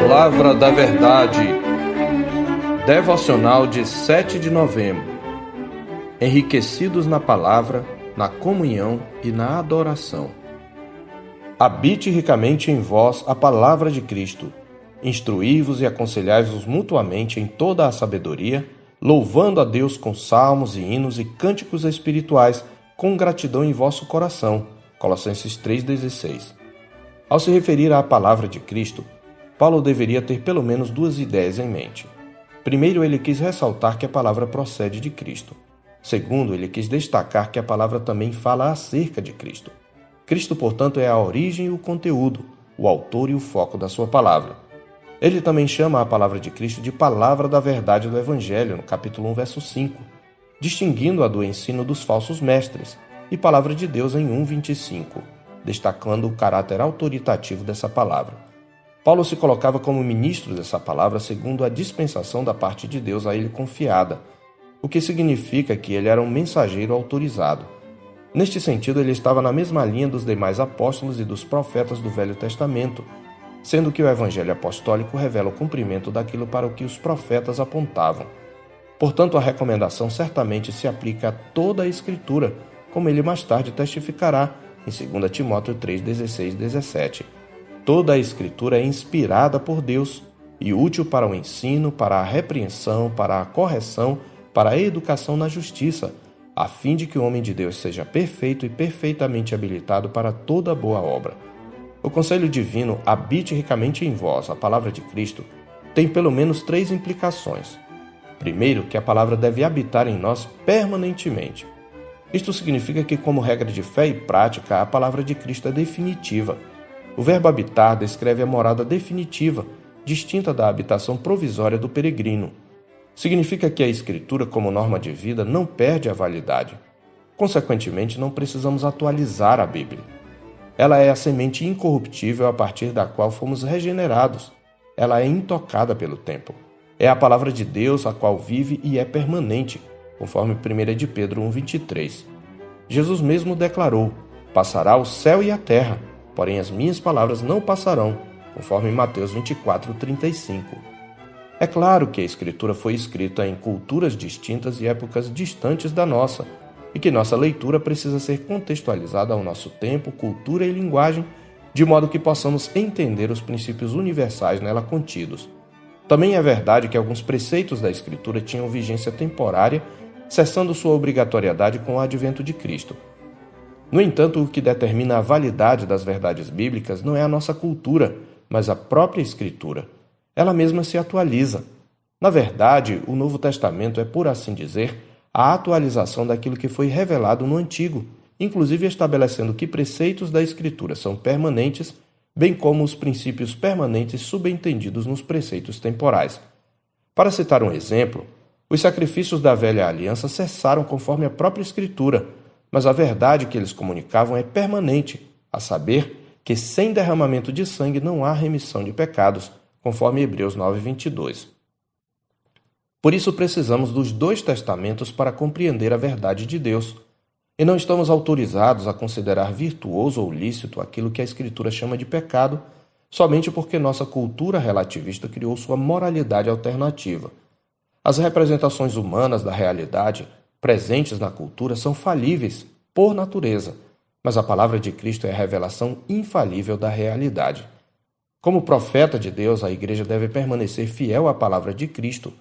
Palavra da Verdade. Devocional de 7 de novembro. Enriquecidos na palavra, na comunhão e na adoração. Habite ricamente em vós a palavra de Cristo. Instruí-vos e aconselhai-vos mutuamente em toda a sabedoria, louvando a Deus com salmos e hinos e cânticos espirituais, com gratidão em vosso coração. Colossenses 3,16. Ao se referir à palavra de Cristo, Paulo deveria ter pelo menos duas ideias em mente. Primeiro, ele quis ressaltar que a palavra procede de Cristo. Segundo, ele quis destacar que a palavra também fala acerca de Cristo. Cristo, portanto, é a origem e o conteúdo, o autor e o foco da sua palavra. Ele também chama a palavra de Cristo de palavra da verdade do Evangelho, no capítulo 1, verso 5, distinguindo-a do ensino dos falsos mestres, e palavra de Deus em 1,25, destacando o caráter autoritativo dessa palavra. Paulo se colocava como ministro dessa palavra segundo a dispensação da parte de Deus a ele confiada, o que significa que ele era um mensageiro autorizado. Neste sentido, ele estava na mesma linha dos demais apóstolos e dos profetas do Velho Testamento, sendo que o Evangelho apostólico revela o cumprimento daquilo para o que os profetas apontavam. Portanto, a recomendação certamente se aplica a toda a Escritura, como ele mais tarde testificará em 2 Timóteo 3, 16 17. Toda a Escritura é inspirada por Deus e útil para o ensino, para a repreensão, para a correção, para a educação na justiça, a fim de que o homem de Deus seja perfeito e perfeitamente habilitado para toda boa obra. O conselho divino habite ricamente em vós, a palavra de Cristo, tem pelo menos três implicações. Primeiro, que a palavra deve habitar em nós permanentemente. Isto significa que, como regra de fé e prática, a palavra de Cristo é definitiva o verbo habitar descreve a morada definitiva, distinta da habitação provisória do peregrino. Significa que a Escritura, como norma de vida, não perde a validade. Consequentemente, não precisamos atualizar a Bíblia. Ela é a semente incorruptível a partir da qual fomos regenerados. Ela é intocada pelo tempo. É a palavra de Deus a qual vive e é permanente, conforme 1 de Pedro 1,23. Jesus mesmo declarou: Passará o céu e a terra, porém as minhas palavras não passarão, conforme Mateus 24, 35. É claro que a Escritura foi escrita em culturas distintas e épocas distantes da nossa, e que nossa leitura precisa ser contextualizada ao nosso tempo, cultura e linguagem, de modo que possamos entender os princípios universais nela contidos. Também é verdade que alguns preceitos da Escritura tinham vigência temporária, cessando sua obrigatoriedade com o advento de Cristo. No entanto, o que determina a validade das verdades bíblicas não é a nossa cultura, mas a própria Escritura. Ela mesma se atualiza. Na verdade, o Novo Testamento é, por assim dizer, a atualização daquilo que foi revelado no Antigo, inclusive estabelecendo que preceitos da Escritura são permanentes, bem como os princípios permanentes subentendidos nos preceitos temporais. Para citar um exemplo, os sacrifícios da velha aliança cessaram conforme a própria Escritura mas a verdade que eles comunicavam é permanente, a saber que sem derramamento de sangue não há remissão de pecados, conforme Hebreus 9:22. Por isso precisamos dos dois testamentos para compreender a verdade de Deus, e não estamos autorizados a considerar virtuoso ou lícito aquilo que a Escritura chama de pecado, somente porque nossa cultura relativista criou sua moralidade alternativa. As representações humanas da realidade presentes na cultura são falíveis por natureza, mas a palavra de Cristo é a revelação infalível da realidade. Como profeta de Deus, a igreja deve permanecer fiel à palavra de Cristo,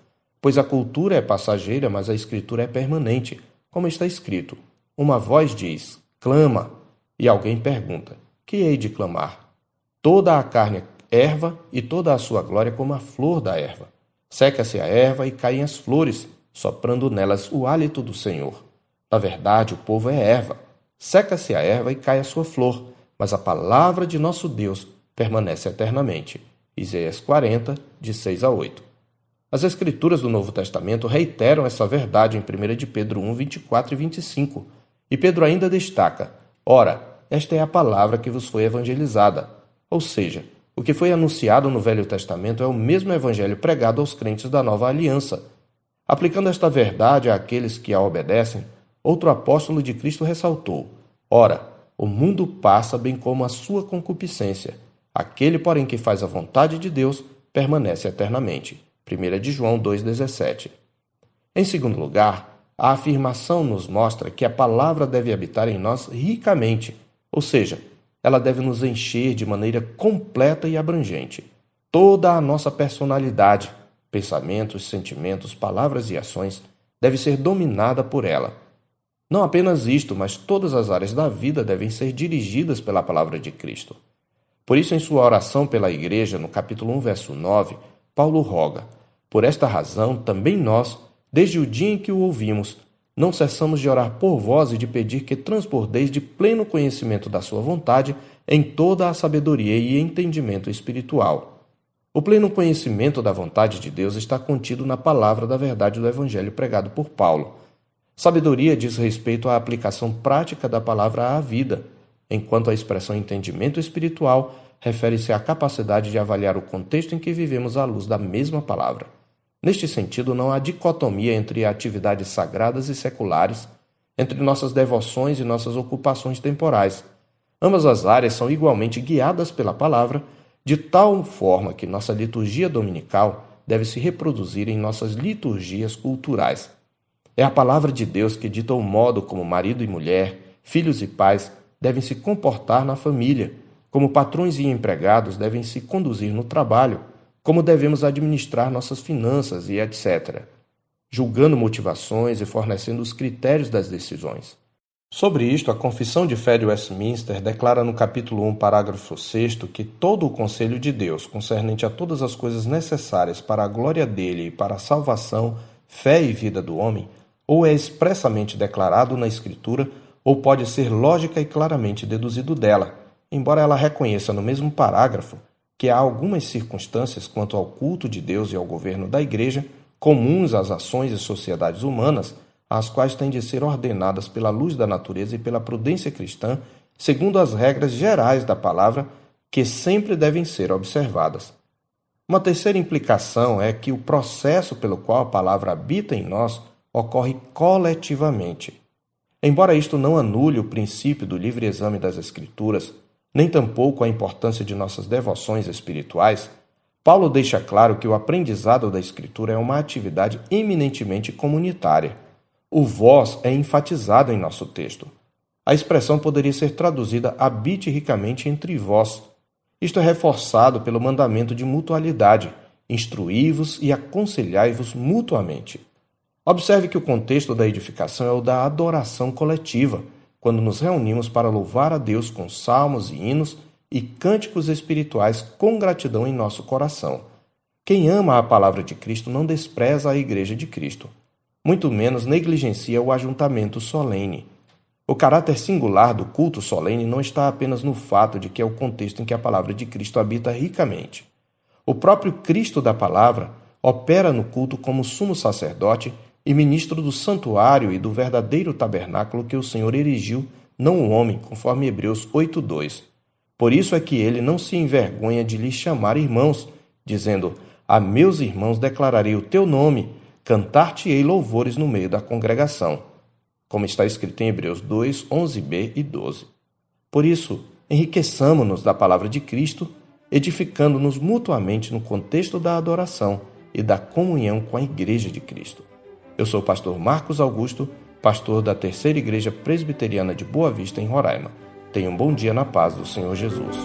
pois a cultura é passageira, mas a escritura é permanente, como está escrito. Uma voz diz: clama, e alguém pergunta: que hei de clamar? Toda a carne é erva e toda a sua glória como a flor da erva. Seca-se a erva e caem as flores, soprando nelas o hálito do Senhor. Na verdade, o povo é erva. Seca-se a erva e cai a sua flor, mas a palavra de nosso Deus permanece eternamente. Isaías 40, de 6 a 8. As Escrituras do Novo Testamento reiteram essa verdade em 1 de Pedro 1, 24 e 25. E Pedro ainda destaca: Ora, esta é a palavra que vos foi evangelizada. Ou seja, o que foi anunciado no Velho Testamento é o mesmo evangelho pregado aos crentes da nova aliança Aplicando esta verdade àqueles que a obedecem, outro apóstolo de Cristo ressaltou: Ora, o mundo passa bem como a sua concupiscência. Aquele, porém, que faz a vontade de Deus permanece eternamente. 1 de João 2,17. Em segundo lugar, a afirmação nos mostra que a palavra deve habitar em nós ricamente, ou seja, ela deve nos encher de maneira completa e abrangente. Toda a nossa personalidade, pensamentos, sentimentos, palavras e ações deve ser dominada por ela. Não apenas isto, mas todas as áreas da vida devem ser dirigidas pela palavra de Cristo. Por isso, em sua oração pela Igreja, no capítulo 1, verso 9, Paulo roga: Por esta razão, também nós, Desde o dia em que o ouvimos, não cessamos de orar por vós e de pedir que transbordeis de pleno conhecimento da Sua vontade em toda a sabedoria e entendimento espiritual. O pleno conhecimento da vontade de Deus está contido na palavra da verdade do Evangelho pregado por Paulo. Sabedoria diz respeito à aplicação prática da palavra à vida, enquanto a expressão entendimento espiritual refere-se à capacidade de avaliar o contexto em que vivemos à luz da mesma palavra. Neste sentido, não há dicotomia entre atividades sagradas e seculares, entre nossas devoções e nossas ocupações temporais. Ambas as áreas são igualmente guiadas pela palavra, de tal forma que nossa liturgia dominical deve se reproduzir em nossas liturgias culturais. É a palavra de Deus que dita o modo como marido e mulher, filhos e pais devem se comportar na família, como patrões e empregados devem se conduzir no trabalho como devemos administrar nossas finanças e etc., julgando motivações e fornecendo os critérios das decisões. Sobre isto, a Confissão de Fé de Westminster declara no capítulo 1, parágrafo 6 que todo o conselho de Deus concernente a todas as coisas necessárias para a glória dele e para a salvação, fé e vida do homem, ou é expressamente declarado na Escritura, ou pode ser lógica e claramente deduzido dela, embora ela reconheça no mesmo parágrafo que há algumas circunstâncias quanto ao culto de Deus e ao governo da Igreja, comuns às ações e sociedades humanas, as quais têm de ser ordenadas pela luz da natureza e pela prudência cristã, segundo as regras gerais da palavra, que sempre devem ser observadas. Uma terceira implicação é que o processo pelo qual a palavra habita em nós ocorre coletivamente. Embora isto não anule o princípio do livre exame das Escrituras, nem tampouco a importância de nossas devoções espirituais, Paulo deixa claro que o aprendizado da Escritura é uma atividade eminentemente comunitária. O vós é enfatizado em nosso texto. A expressão poderia ser traduzida habite ricamente entre vós. Isto é reforçado pelo mandamento de mutualidade, instruí-vos e aconselhai-vos mutuamente. Observe que o contexto da edificação é o da adoração coletiva quando nos reunimos para louvar a Deus com salmos e hinos e cânticos espirituais com gratidão em nosso coração. Quem ama a palavra de Cristo não despreza a Igreja de Cristo, muito menos negligencia o ajuntamento solene. O caráter singular do culto solene não está apenas no fato de que é o contexto em que a palavra de Cristo habita ricamente. O próprio Cristo da palavra opera no culto como sumo sacerdote e ministro do santuário e do verdadeiro tabernáculo que o Senhor erigiu, não o homem, conforme Hebreus 8:2. Por isso é que ele não se envergonha de lhes chamar irmãos, dizendo: A meus irmãos declararei o teu nome, cantar-te-ei louvores no meio da congregação. Como está escrito em Hebreus 2, 11b e 12. Por isso, enriqueçamo-nos da palavra de Cristo, edificando-nos mutuamente no contexto da adoração e da comunhão com a Igreja de Cristo. Eu sou o pastor Marcos Augusto, pastor da Terceira Igreja Presbiteriana de Boa Vista, em Roraima. Tenha um bom dia na paz do Senhor Jesus.